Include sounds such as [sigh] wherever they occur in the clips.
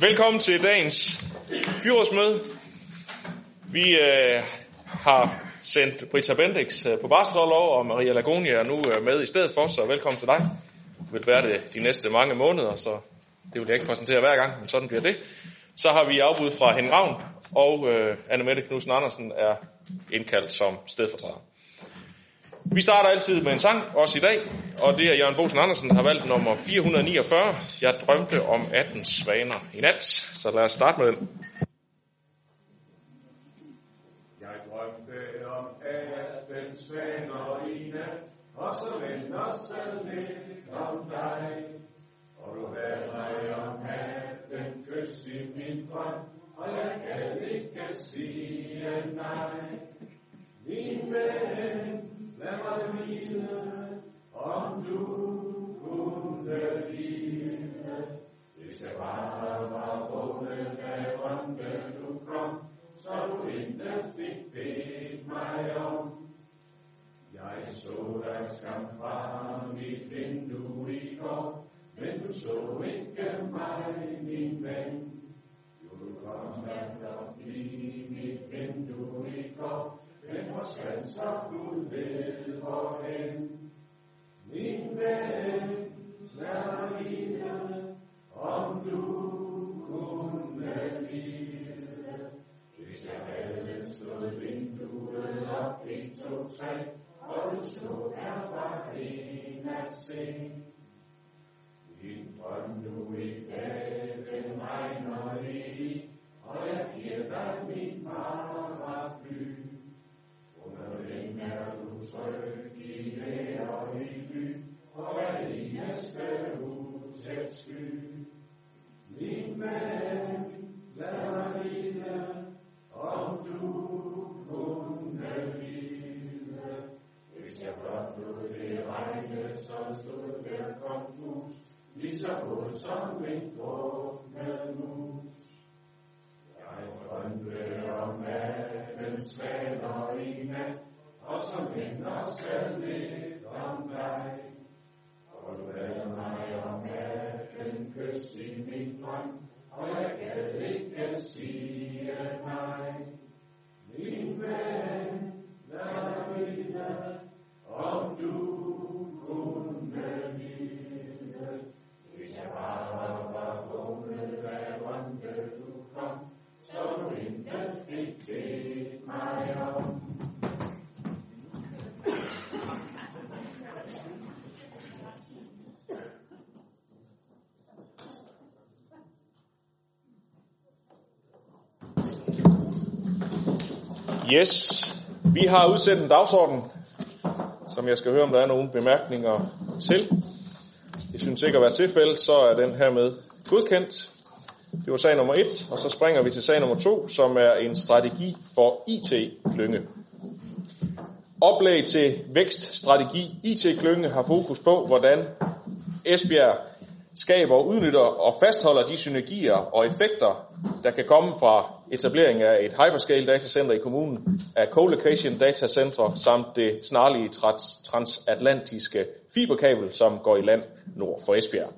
Velkommen til dagens byrådsmøde. Vi øh, har sendt Brita Bendix øh, på barselsårlov, og Maria Lagoni er nu øh, med i stedet for, så velkommen til dig. Du vil være det de næste mange måneder, så det vil jeg ikke præsentere hver gang, men sådan bliver det. Så har vi afbud fra Henning Ravn, og øh, Anne Mette Knudsen Andersen er indkaldt som stedfortræder. Vi starter altid med en sang, også i dag, og det er Jørgen Bosen Andersen, der har valgt nummer 449. Jeg drømte om 18 svaner i nat, så lad os starte med den. Jeg drømte om 18 svaner i nat, og så vender sig lidt om dig. Og du havde mig om natten kys i min drøm, og jeg kan ikke sige nej. Min ven, lad mig vide, om du kunne lide. Hvis jeg bare var vågnet, da drømte du kom, så du intet fik bedt mig om. Jeg så dig skam fra mit vindue i går, men du så ikke mig, min ven. Du kom efter mit vindue forsvandt så Gud ved hvorhen. Min ven, om du kunne lide. Hvis jeg havde slået vinduet op i to, tre, og du så der fra en at se. Lige så god som Yes, vi har udsendt en dagsorden, som jeg skal høre, om der er nogle bemærkninger til. Jeg synes ikke at være tilfældet, så er den her med godkendt. Det var sag nummer 1, og så springer vi til sag nummer 2, som er en strategi for IT-klynge. Oplæg til vækststrategi IT-klynge har fokus på, hvordan Esbjerg skaber, udnytter og fastholder de synergier og effekter, der kan komme fra etablering af et hyperscale datacenter i kommunen, af co-location datacenter samt det snarlige trans- transatlantiske fiberkabel, som går i land nord for Esbjerg.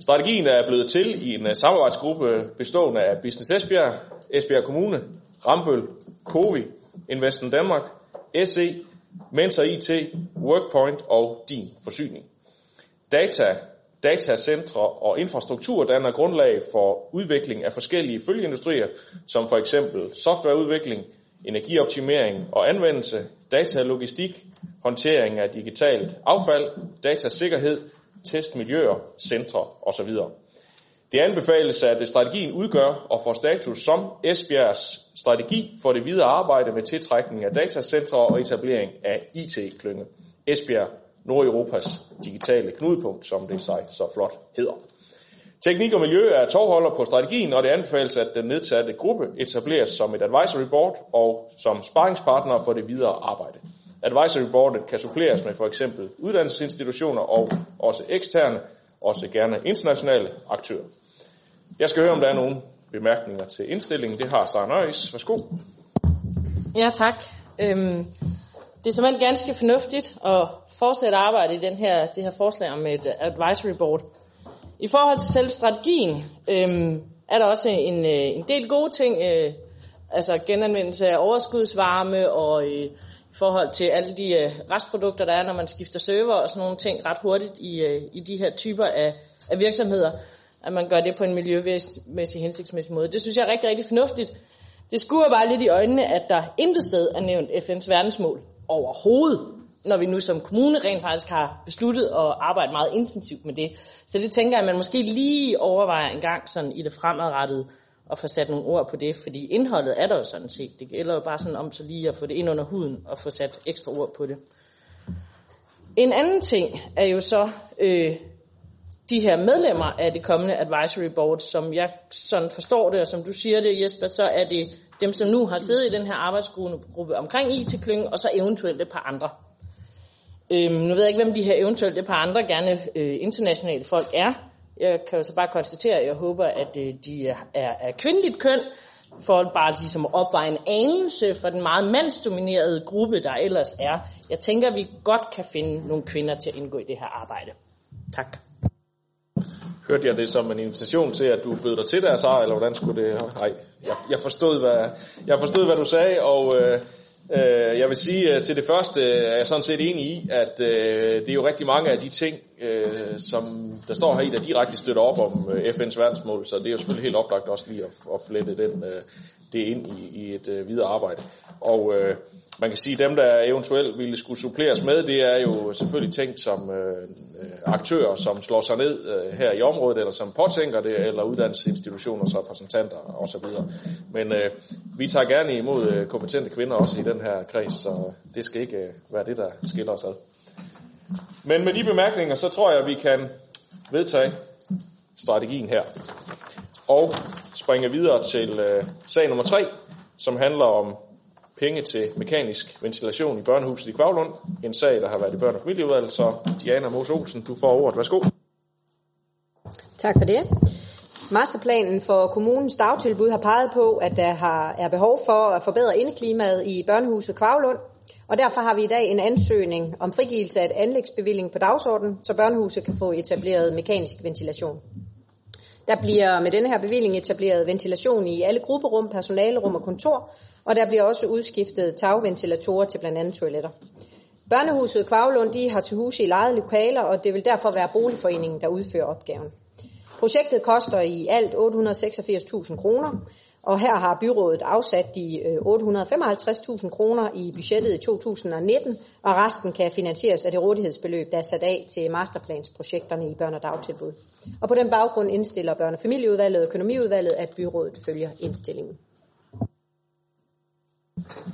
Strategien er blevet til i en øh, samarbejdsgruppe bestående af Business Esbjerg, Esbjerg Kommune, Rambøl, Covi, Investen Danmark, SE, Mentor IT, Workpoint og Din Forsyning. Data datacentre og infrastruktur danner grundlag for udvikling af forskellige følgeindustrier, som for eksempel softwareudvikling, energioptimering og anvendelse, datalogistik, håndtering af digitalt affald, datasikkerhed, testmiljøer, centre osv. Det anbefales, at strategien udgør og får status som Esbjergs strategi for det videre arbejde med tiltrækning af datacentre og etablering af IT-klynge. Esbjerg Nordeuropas digitale knudepunkt, som det sig så flot hedder. Teknik og miljø er tovholder på strategien, og det anbefales, at den nedsatte gruppe etableres som et advisory board og som sparringspartner for det videre arbejde. Advisory boardet kan suppleres med for eksempel uddannelsesinstitutioner og også eksterne, også gerne internationale aktører. Jeg skal høre, om der er nogle bemærkninger til indstillingen. Det har Sara Nøjes. Værsgo. Ja, tak. Øhm, det er simpelthen ganske fornuftigt at fortsætte arbejde i den her, det her forslag om et advisory board. I forhold til selve strategien, øhm, er der også en, øh, en del gode ting, øh, altså genanvendelse af overskudsvarme og øh, i forhold til alle de øh, restprodukter, der er, når man skifter server og sådan nogle ting ret hurtigt i, øh, i de her typer af, af virksomheder, at man gør det på en miljømæssig hensigtsmæssig måde. Det synes jeg er rigtig, rigtig fornuftigt. Det skuer bare lidt i øjnene, at der intet sted er nævnt FN's verdensmål overhovedet, når vi nu som kommune rent faktisk har besluttet at arbejde meget intensivt med det. Så det tænker jeg, at man måske lige overvejer en gang sådan i det fremadrettede at få sat nogle ord på det, fordi indholdet er der jo sådan set. Det gælder jo bare sådan om så lige at få det ind under huden og få sat ekstra ord på det. En anden ting er jo så øh, de her medlemmer af det kommende advisory board, som jeg sådan forstår det, og som du siger det, Jesper, så er det dem, som nu har siddet i den her arbejdsgruppe omkring IT-klyngen, og så eventuelt et par andre. Øhm, nu ved jeg ikke, hvem de her eventuelt et par andre gerne øh, internationale folk er. Jeg kan jo så bare konstatere, at jeg håber, at øh, de er, er, er kvindeligt køn, for bare ligesom at opveje en anelse for den meget mandsdominerede gruppe, der ellers er. Jeg tænker, at vi godt kan finde nogle kvinder til at indgå i det her arbejde. Tak. Hørte jeg det som en invitation til, at du bød dig til der, Sara, eller hvordan skulle det? Nej, jeg, jeg, forstod, hvad, jeg forstod, hvad du sagde, og øh, øh, jeg vil sige, at til det første er jeg sådan set enig i, at øh, det er jo rigtig mange af de ting, øh, som der står her i, der direkte støtter op om øh, FN's verdensmål, så det er jo selvfølgelig helt oplagt også lige at, at flette den, øh, det ind i, i et øh, videre arbejde. Og øh, man kan sige, at dem, der eventuelt ville skulle suppleres med, det er jo selvfølgelig tænkt som øh, øh, aktører, som slår sig ned øh, her i området, eller som påtænker det, eller uddannelsesinstitutioners repræsentanter osv. Men øh, vi tager gerne imod øh, kompetente kvinder også i den her kreds, så det skal ikke øh, være det, der skiller os ad. Men med de bemærkninger, så tror jeg, at vi kan vedtage strategien her. Og springer videre til øh, sag nummer 3, som handler om penge til mekanisk ventilation i børnehuset i Kvavlund. En sag, der har været i børne- og familieudvalget, så Diana Mose Olsen, du får ordet. Værsgo. Tak for det. Masterplanen for kommunens dagtilbud har peget på, at der har, er behov for at forbedre indeklimaet i børnehuset Kvavlund, og derfor har vi i dag en ansøgning om frigivelse af et anlægsbevilling på dagsordenen, så børnehuset kan få etableret mekanisk ventilation. Der bliver med denne her bevilling etableret ventilation i alle grupperum, personalerum og kontor, og der bliver også udskiftet tagventilatorer til blandt andet toiletter. Børnehuset Kvavlund de har til huse i lejede lokaler, og det vil derfor være boligforeningen, der udfører opgaven. Projektet koster i alt 886.000 kroner, og her har byrådet afsat de øh, 855.000 kroner i budgettet i 2019, og resten kan finansieres af det rådighedsbeløb, der er sat af til masterplansprojekterne i børne- og dagtilbud. Og på den baggrund indstiller børne- og familieudvalget og økonomiudvalget, at byrådet følger indstillingen.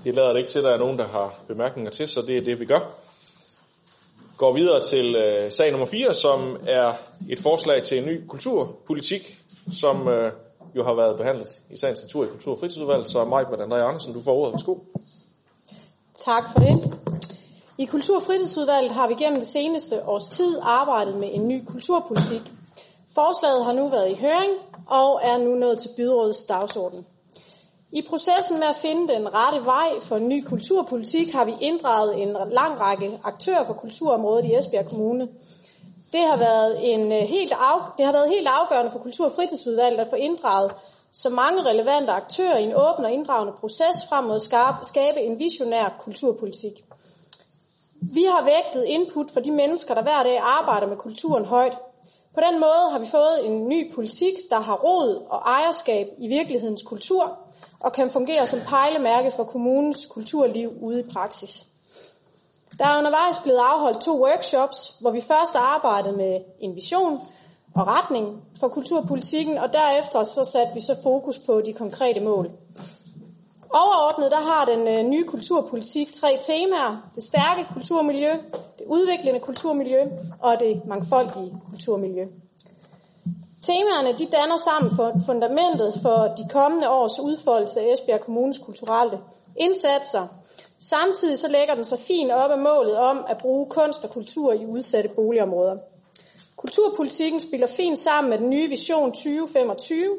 Det lader det ikke til, at der er nogen, der har bemærkninger til, så det er det, vi gør. Går videre til øh, sag nummer 4, som er et forslag til en ny kulturpolitik, som øh, jo har været behandlet i sagens natur i Kultur- og Fritidsudvalget. Så Maj André Andersen, du får ordet. Værsgo. Tak for det. I Kultur- og Fritidsudvalget har vi gennem det seneste års tid arbejdet med en ny kulturpolitik. Forslaget har nu været i høring og er nu nået til byrådets dagsorden. I processen med at finde den rette vej for en ny kulturpolitik har vi inddraget en lang række aktører for kulturområdet i Esbjerg Kommune. Det har været, en øh, helt af, det har været helt afgørende for Kultur- og Fritidsudvalget at få inddraget så mange relevante aktører i en åben og inddragende proces frem mod at skabe en visionær kulturpolitik. Vi har vægtet input for de mennesker, der hver dag arbejder med kulturen højt. På den måde har vi fået en ny politik, der har råd og ejerskab i virkelighedens kultur, og kan fungere som pejlemærke for kommunens kulturliv ude i praksis. Der er undervejs blevet afholdt to workshops, hvor vi først arbejdede med en vision og retning for kulturpolitikken, og derefter så satte vi så fokus på de konkrete mål. Overordnet der har den øh, nye kulturpolitik tre temaer. Det stærke kulturmiljø, det udviklende kulturmiljø og det mangfoldige kulturmiljø. Temaerne de danner sammen for fundamentet for de kommende års udfoldelse af Esbjerg Kommunes kulturelle indsatser. Samtidig så lægger den sig fint op af målet om at bruge kunst og kultur i udsatte boligområder. Kulturpolitikken spiller fint sammen med den nye vision 2025,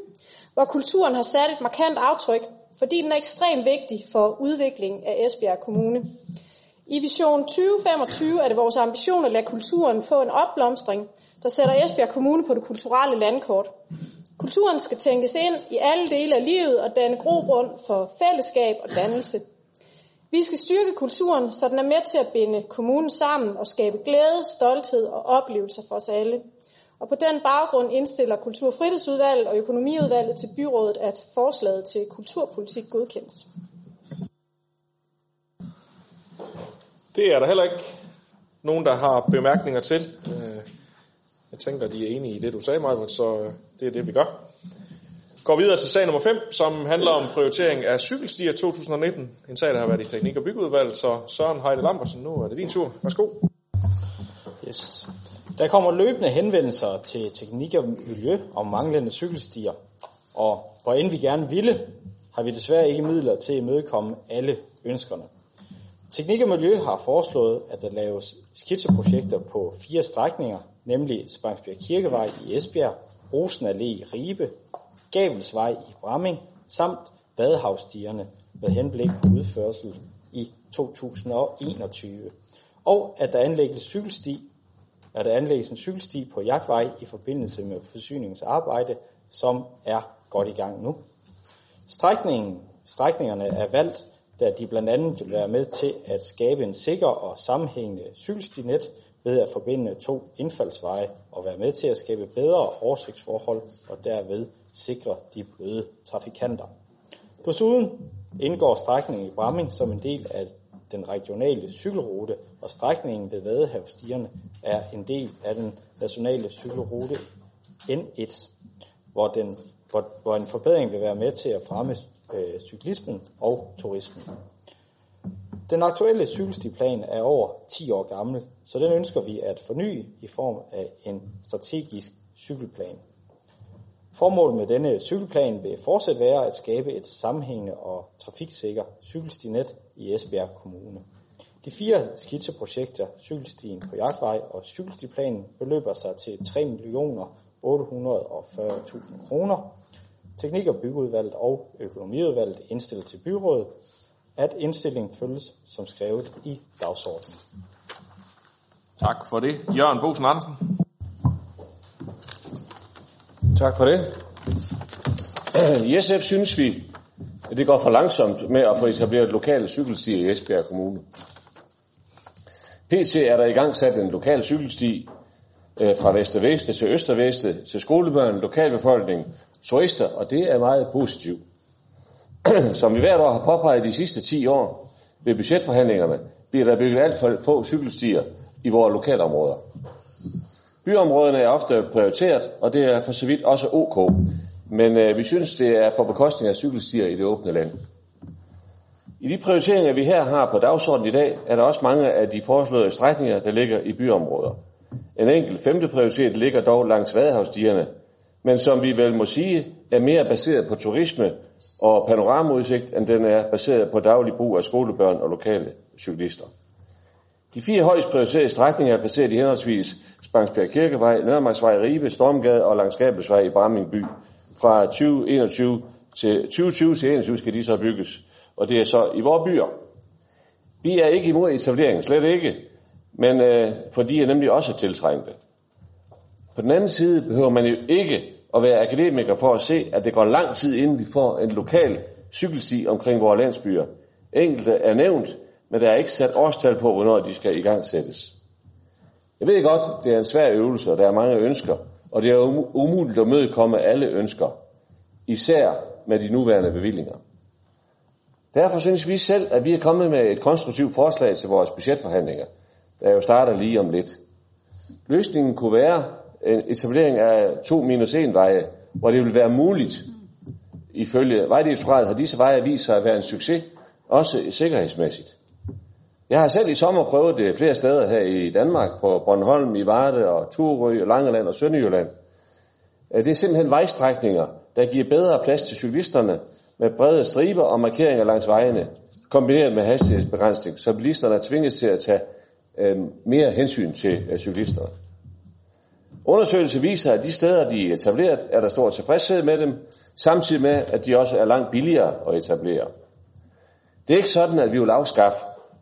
hvor kulturen har sat et markant aftryk, fordi den er ekstremt vigtig for udviklingen af Esbjerg Kommune. I vision 2025 er det vores ambition at lade kulturen få en opblomstring, der sætter Esbjerg Kommune på det kulturelle landkort. Kulturen skal tænkes ind i alle dele af livet og danne grobund for fællesskab og dannelse. Vi skal styrke kulturen, så den er med til at binde kommunen sammen og skabe glæde, stolthed og oplevelser for os alle. Og på den baggrund indstiller Kultur- og Fritidsudvalget og Økonomiudvalget til byrådet, at forslaget til kulturpolitik godkendes. Det er der heller ikke nogen, der har bemærkninger til. Øh, jeg tænker, de er enige i det, du sagde, Michael, så øh, det er det, vi gør. Går videre til sag nummer 5, som handler om prioritering af cykelstier 2019. En sag, der har været i teknik- og byggeudvalget, så Søren Heide Lambersen, nu er det din tur. Værsgo. Yes. Der kommer løbende henvendelser til teknik og miljø om manglende cykelstier, og hvor end vi gerne ville, har vi desværre ikke midler til at imødekomme alle ønskerne. Teknik og Miljø har foreslået, at der laves skitseprojekter på fire strækninger, nemlig Spangsbjerg Kirkevej i Esbjerg, Rosen Allé i Ribe, Gabelsvej i Bramming samt Vadehavsstierne med henblik på udførsel i 2021. Og at der anlægges cykelsti, at der anlægges en cykelsti på Jagtvej i forbindelse med forsyningsarbejde, som er godt i gang nu. Strækningen, strækningerne er valgt da de blandt andet vil være med til at skabe en sikker og sammenhængende cykelstinet ved at forbinde to indfaldsveje og være med til at skabe bedre oversigtsforhold og derved sikre de bløde trafikanter. Desuden indgår strækningen i Bramming som en del af den regionale cykelrute, og strækningen ved Vadehavstierne er en del af den nationale cykelrute N1, hvor, den, hvor, hvor en forbedring vil være med til at fremme øh, cyklismen og turismen. Den aktuelle cykelstiplan er over 10 år gammel, så den ønsker vi at forny i form af en strategisk cykelplan. Formålet med denne cykelplan vil fortsat være at skabe et sammenhængende og trafiksikker cykelstinet i Esbjerg Kommune. De fire skitseprojekter, cykelstien på Jagtvej og cykelstiplanen, beløber sig til 3.840.000 kroner. Teknik- og byggeudvalget og økonomiudvalget indstiller til byrådet, at indstillingen følges som skrevet i dagsordenen. Tak for det. Jørgen Bosen Andersen. Tak for det. [clears throat] I SF synes vi, at det går for langsomt med at få etableret lokale cykelstier i Esbjerg Kommune. PT er der i gang sat en lokal cykelsti øh, fra Vesterveste til Østerveste til skolebørn, lokalbefolkning, turister, og det er meget positivt. [clears throat] Som vi hvert år har påpeget de sidste 10 år ved budgetforhandlingerne, bliver der bygget alt for få cykelstier i vores lokalområder. Byområderne er ofte prioriteret, og det er for så vidt også ok, men øh, vi synes, det er på bekostning af cykelstier i det åbne land. I de prioriteringer, vi her har på dagsordenen i dag, er der også mange af de foreslåede strækninger, der ligger i byområder. En enkelt femte prioritet ligger dog langs vadehavsstierne, men som vi vel må sige, er mere baseret på turisme og panoramaudsigt, end den er baseret på daglig brug af skolebørn og lokale cyklister. De fire højst prioriterede strækninger er placeret i henholdsvis Spangsbjerg Kirkevej, Nørremarksvej, Ribe, Stormgade og Langskabelsvej i Bramming by. Fra 2021 til 2020 til 2021 skal de så bygges, og det er så i vores byer. Vi er ikke imod etableringen, slet ikke, men øh, for de er nemlig også tiltrængte. På den anden side behøver man jo ikke at være akademiker for at se, at det går lang tid, inden vi får en lokal cykelsti omkring vores landsbyer. Enkelte er nævnt, men der er ikke sat årstal på, hvornår de skal i gang sættes. Jeg ved godt, det er en svær øvelse, og der er mange ønsker, og det er umuligt at mødekomme alle ønsker, især med de nuværende bevillinger. Derfor synes vi selv, at vi er kommet med et konstruktivt forslag til vores budgetforhandlinger, der jo starter lige om lidt. Løsningen kunne være etablering af to minus en veje, hvor det vil være muligt, ifølge Vejdirektoratet har disse veje vist sig at være en succes, også sikkerhedsmæssigt. Jeg har selv i sommer prøvet det flere steder her i Danmark, på Bornholm, i Varde og Turø, Langeland og Sønderjylland. Øh, det er simpelthen vejstrækninger, der giver bedre plads til cyklisterne med brede striber og markeringer langs vejene, kombineret med hastighedsbegrænsning, så bilisterne tvinges til at tage øh, mere hensyn til øh, cyklisterne. Undersøgelser viser, at de steder, de er etableret, er der stor tilfredshed med dem, samtidig med, at de også er langt billigere at etablere. Det er ikke sådan, at vi vil afskaffe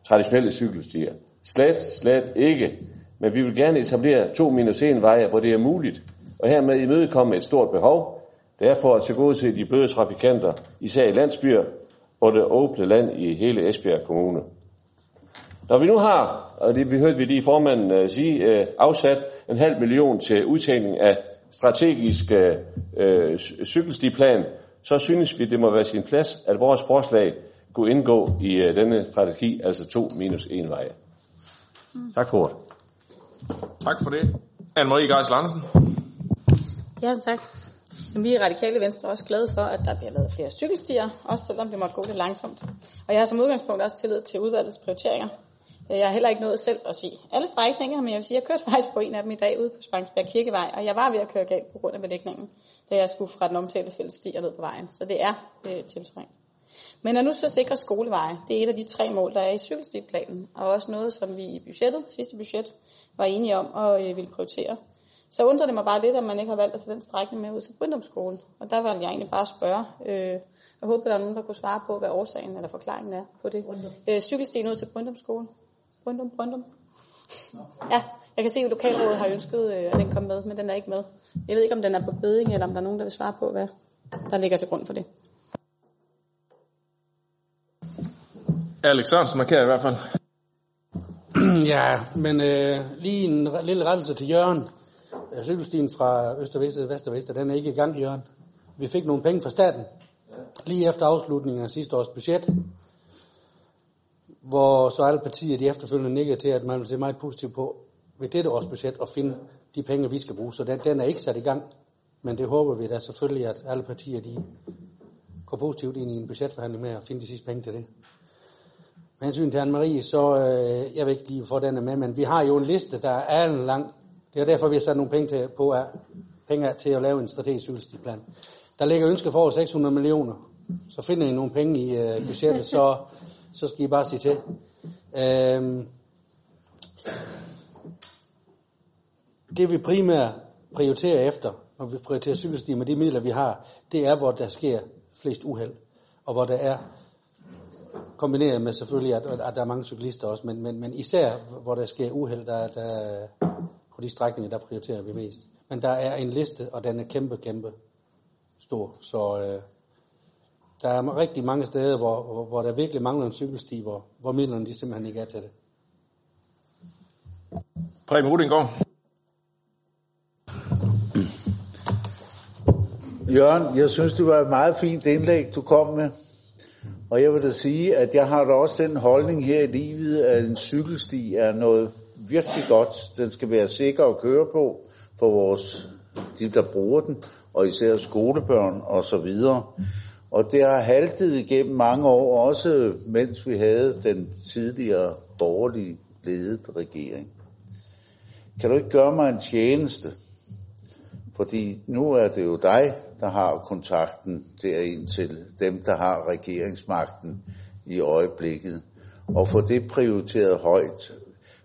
traditionelle cykelstier. Slet, slet ikke. Men vi vil gerne etablere to minus en veje, hvor det er muligt, og hermed imødekomme et stort behov, Det er for at tilgodese de bløde trafikanter, især i landsbyer og det åbne land i hele Esbjerg Kommune. Når vi nu har, og det vi hørte vi lige formanden øh, sige, øh, afsat en halv million til udtagning af strategisk uh, cykelstiplan, så synes vi, det må være sin plads, at vores forslag kunne indgå i uh, denne strategi, altså to minus en vej. Mm. Tak for ordet. Tak for det. Anne-Marie Geisel Andersen. Ja, tak. Men vi i Radikale Venstre er også glade for, at der bliver lavet flere cykelstier, også selvom det måtte gå lidt langsomt. Og jeg har som udgangspunkt også tillid til udvalgets prioriteringer. Jeg har heller ikke nået selv at sige alle strækninger, men jeg vil sige, at jeg kørte faktisk på en af dem i dag ude på Spangsberg Kirkevej, og jeg var ved at køre galt på grund af belægningen, da jeg skulle fra den omtalte fælles stier ned på vejen. Så det er øh, tiltrængt. Men at nu så sikre skoleveje, det er et af de tre mål, der er i cykelstiplanen, og også noget, som vi i budgettet, sidste budget, var enige om at øh, ville prioritere. Så undrer det mig bare lidt, at man ikke har valgt at tage den strækning med ud til Bryndomsskolen. Og der vil jeg egentlig bare spørge, øh, jeg håber, der er nogen, der kunne svare på, hvad årsagen eller forklaringen er på det. Øh, cykelstien ud til Bryndomsskolen. Bryndum, Bryndum. Ja, jeg kan se, at lokalrådet har ønsket, øh, at den kom med, men den er ikke med. Jeg ved ikke, om den er på beding, eller om der er nogen, der vil svare på, hvad der ligger til grund for det. Alex Sørensen markerer i hvert fald. [clears throat] ja, men øh, lige en lille rettelse til Jørgen. Cykelstien fra Øst og Vest, Vest og Vest, den er ikke i gang, Jørgen. Vi fik nogle penge fra staten, lige efter afslutningen af sidste års budget, hvor så alle partier de efterfølgende nikker til, at man vil se meget positivt på ved dette års budget at finde de penge, vi skal bruge. Så den, den er ikke sat i gang, men det håber vi da selvfølgelig, at alle partier de går positivt ind i en budgetforhandling med at finde de sidste penge til det. Med hensyn til Anne-Marie, så øh, jeg vil ikke lige få den med, men vi har jo en liste, der er en lang. Det er derfor, vi har sat nogle penge til, på, at, penge til at lave en strategisk cykelstiplan. Der ligger ønsker for over 600 millioner. Så finder I nogle penge i øh, budgettet, så, så skal I bare sige til. Øhm, det vi primært prioriterer efter, når vi prioriterer cykelsti med de midler, vi har, det er, hvor der sker flest uheld, og hvor der er kombineret med selvfølgelig, at, at der er mange cyklister også, men, men, men især hvor der sker uheld, der, der, på de strækninger, der prioriterer vi mest. Men der er en liste, og den er kæmpe, kæmpe stor. Så øh, der er rigtig mange steder, hvor, hvor, hvor der virkelig mangler en cykelsti, hvor, hvor midlerne de simpelthen ikke er til det. Preben Rudinggaard. Jørgen, jeg synes, det var et meget fint indlæg, du kom med. Og jeg vil da sige, at jeg har da også den holdning her i livet, at en cykelsti er noget virkelig godt. Den skal være sikker at køre på for vores, de, der bruger den, og især skolebørn og så videre. Og det har haltet igennem mange år, også mens vi havde den tidligere borgerlige ledet regering. Kan du ikke gøre mig en tjeneste? Fordi nu er det jo dig, der har kontakten derind til dem, der har regeringsmagten i øjeblikket. Og få det prioriteret højt.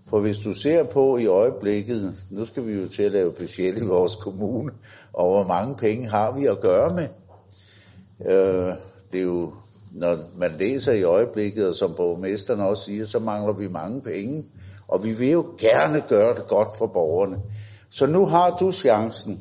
For hvis du ser på i øjeblikket, nu skal vi jo til at lave budget i vores kommune, og hvor mange penge har vi at gøre med. Øh, det er jo, når man læser i øjeblikket, og som borgmesteren også siger, så mangler vi mange penge. Og vi vil jo gerne gøre det godt for borgerne. Så nu har du chancen.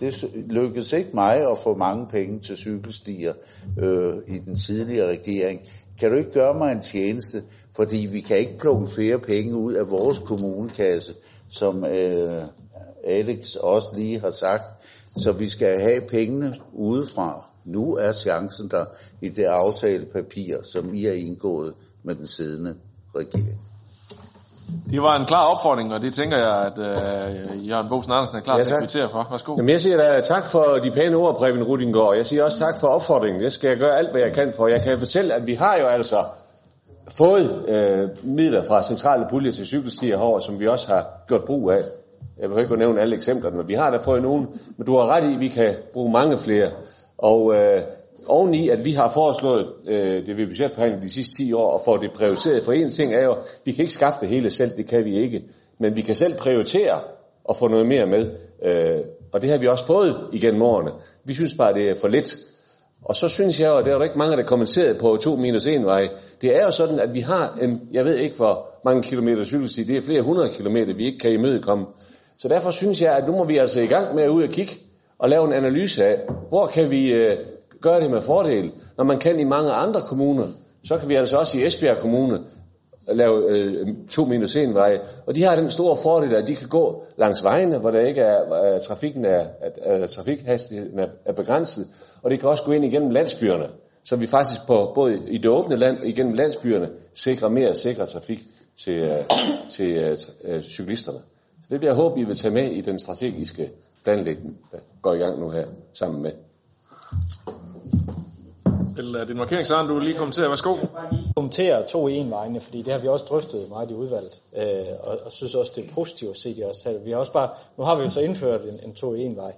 Det lykkedes ikke mig at få mange penge til cykelstier øh, i den tidligere regering. Kan du ikke gøre mig en tjeneste? Fordi vi kan ikke plukke flere penge ud af vores kommunekasse, som øh, Alex også lige har sagt. Så vi skal have pengene udefra. Nu er chancen der i det aftalepapir, som I har indgået med den siddende regering. Det var en klar opfordring, og det tænker jeg, at uh, Jørgen Bosen Andersen er klar ja, til at kvittere for. Værsgo. Jamen, jeg siger da tak for de pæne ord, Preben Rudingård. Jeg siger også tak for opfordringen. Det skal jeg gøre alt, hvad jeg kan for. Jeg kan fortælle, at vi har jo altså fået uh, midler fra centrale puljer til cykelstier herover, som vi også har gjort brug af. Jeg vil ikke nævne alle eksemplerne, men vi har da fået nogen. Men du har ret i, at vi kan bruge mange flere. Og øh, oveni, at vi har foreslået øh, det ved budgetforhandlingen de sidste 10 år, og får det prioriteret. For en ting er jo, vi kan ikke skaffe det hele selv, det kan vi ikke. Men vi kan selv prioritere og få noget mere med. Øh, og det har vi også fået igennem årene. Vi synes bare, det er for lidt. Og så synes jeg jo, at der er jo ikke mange, der kommenterede på 2 minus 1 vej. Det er jo sådan, at vi har en, jeg ved ikke hvor mange kilometer cykelsti, det er flere hundrede kilometer, vi ikke kan imødekomme. Så derfor synes jeg, at nu må vi altså i gang med at ud og kigge og lave en analyse af, hvor kan vi øh, gøre det med fordel, når man kan i mange andre kommuner. Så kan vi altså også i Esbjerg Kommune lave øh, to minus en veje, og de har den store fordel, at de kan gå langs vejene, hvor der ikke er, er øh, trafikken er, at, øh, at trafikhastigheden er, er begrænset, og det kan også gå ind igennem landsbyerne, så vi faktisk på, både i det åbne land og igennem landsbyerne sikrer mere sikker trafik til, øh, til øh, øh cyklisterne. Så det vil jeg håbe, I vil tage med i den strategiske planlægning, der går i gang nu her sammen med. Eller din markering, du lige kommentere. Værsgo. kommentere to i en vejene, fordi det har vi også drøftet meget i udvalget, øh, og, og synes også, det er positivt at se det også. Vi har også bare, nu har vi jo så indført en, en to i en vej,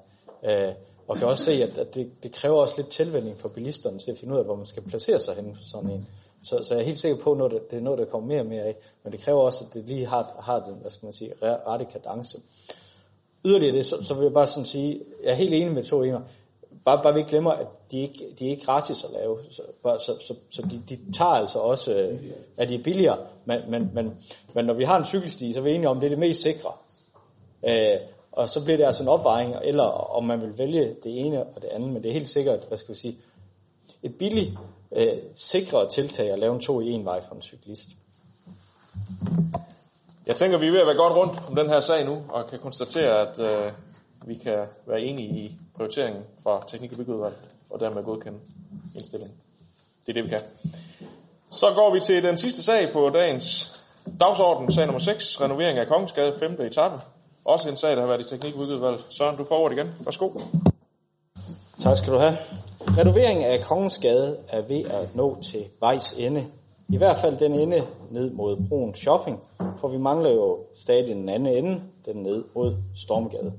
øh, og kan også se, at, at det, det kræver også lidt tilvænding for bilisterne til at finde ud af, hvor man skal placere sig hen sådan en. Så, så jeg er helt sikker på, at det, det er noget, der kommer mere og mere af, men det kræver også, at det lige har, har den, hvad skal man sige, rette kadence. Yderligere det, så, så vil jeg bare sådan sige, jeg er helt enig med to ener, bare, bare vi ikke glemmer, at de ikke, de er ikke gratis at lave, så, så, så, så de, de tager altså også, øh, at de er billigere, men, men, men, men når vi har en cykelsti, så er vi enige om, at det er det mest sikre. Øh, og så bliver det altså en opvejning, eller om man vil vælge det ene og det andet, men det er helt sikkert, hvad skal vi sige, et billigt, øh, sikrere tiltag at lave en to i en vej for en cyklist. Jeg tænker, vi er ved at være godt rundt om den her sag nu, og kan konstatere, at øh, vi kan være enige i prioriteringen fra Teknik- og Byggeudvalget, og dermed godkende indstillingen. Det er det, vi kan. Så går vi til den sidste sag på dagens dagsorden, sag nummer 6, renovering af Kongensgade, 5. etape. Også en sag, der har været i Teknik- og Byggeudvalget. Søren, du får ordet igen. Værsgo. Tak skal du have. Renovering af Kongensgade er ved at nå til vejs ende. I hvert fald den ende ned mod broen Shopping, for vi mangler jo stadig den anden ende, den ned mod Stormgade.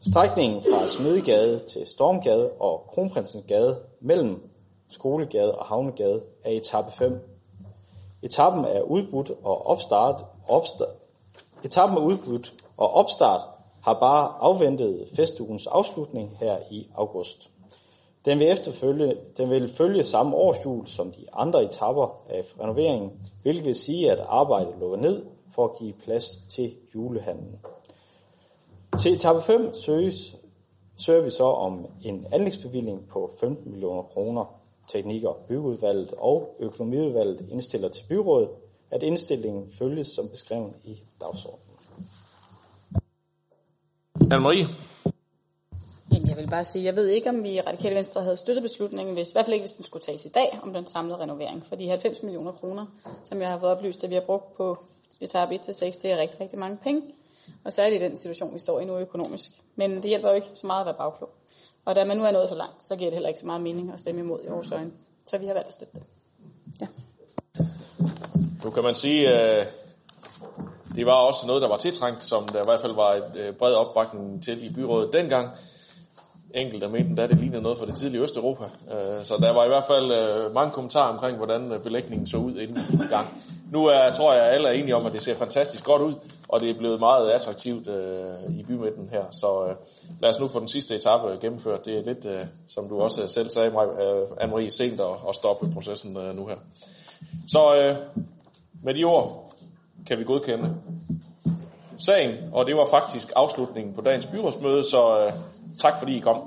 Strækningen fra Smedegade til Stormgade og Kronprinsens Gade mellem Skolegade og Havnegade er etape 5. Etappen er udbudt og opstart, opstart, etappen er udbudt og opstart har bare afventet festugens afslutning her i august. Den vil, efterfølge, den vil følge samme årshjul som de andre etapper af renoveringen, hvilket vil sige, at arbejdet lukker ned for at give plads til julehandlen. Til etape 5 søges, søger vi så om en anlægsbevilling på 15 millioner kroner. Teknik- og byggeudvalget og økonomiudvalget indstiller til byrådet, at indstillingen følges som beskrevet i dagsordenen. Anne-Marie? Jeg vil bare sige, jeg ved ikke, om vi i Radikale Venstre havde støttet beslutningen, hvis, i hvert fald ikke, hvis den skulle tages i dag, om den samlede renovering. For de 90 millioner kroner, som jeg har fået oplyst, at vi har brugt på etape 1-6, det er rigtig, rigtig mange penge. Og særligt i den situation, vi står i nu økonomisk. Men det hjælper jo ikke så meget at være bagklog. Og da man nu er nået så langt, så giver det heller ikke så meget mening at stemme imod i vores øjne. Så vi har valgt at støtte det. Ja. Nu kan man sige, at det var også noget, der var tiltrængt, som der i hvert fald var et bred opbakning til i byrådet dengang. Enkelte mente, at det lignede noget fra det tidlige Østeuropa. Øh, så der var i hvert fald øh, mange kommentarer omkring, hvordan øh, belægningen så ud inden i gang. Nu er, tror jeg, at alle er enige om, at det ser fantastisk godt ud, og det er blevet meget attraktivt øh, i bymidten her. Så øh, lad os nu få den sidste etape gennemført. Det er lidt, øh, som du også selv sagde, øh, Anne-Marie, sent at, at stoppe processen øh, nu her. Så øh, med de ord kan vi godkende sagen, og det var faktisk afslutningen på dagens byrådsmøde, så øh, tak fordi I kom.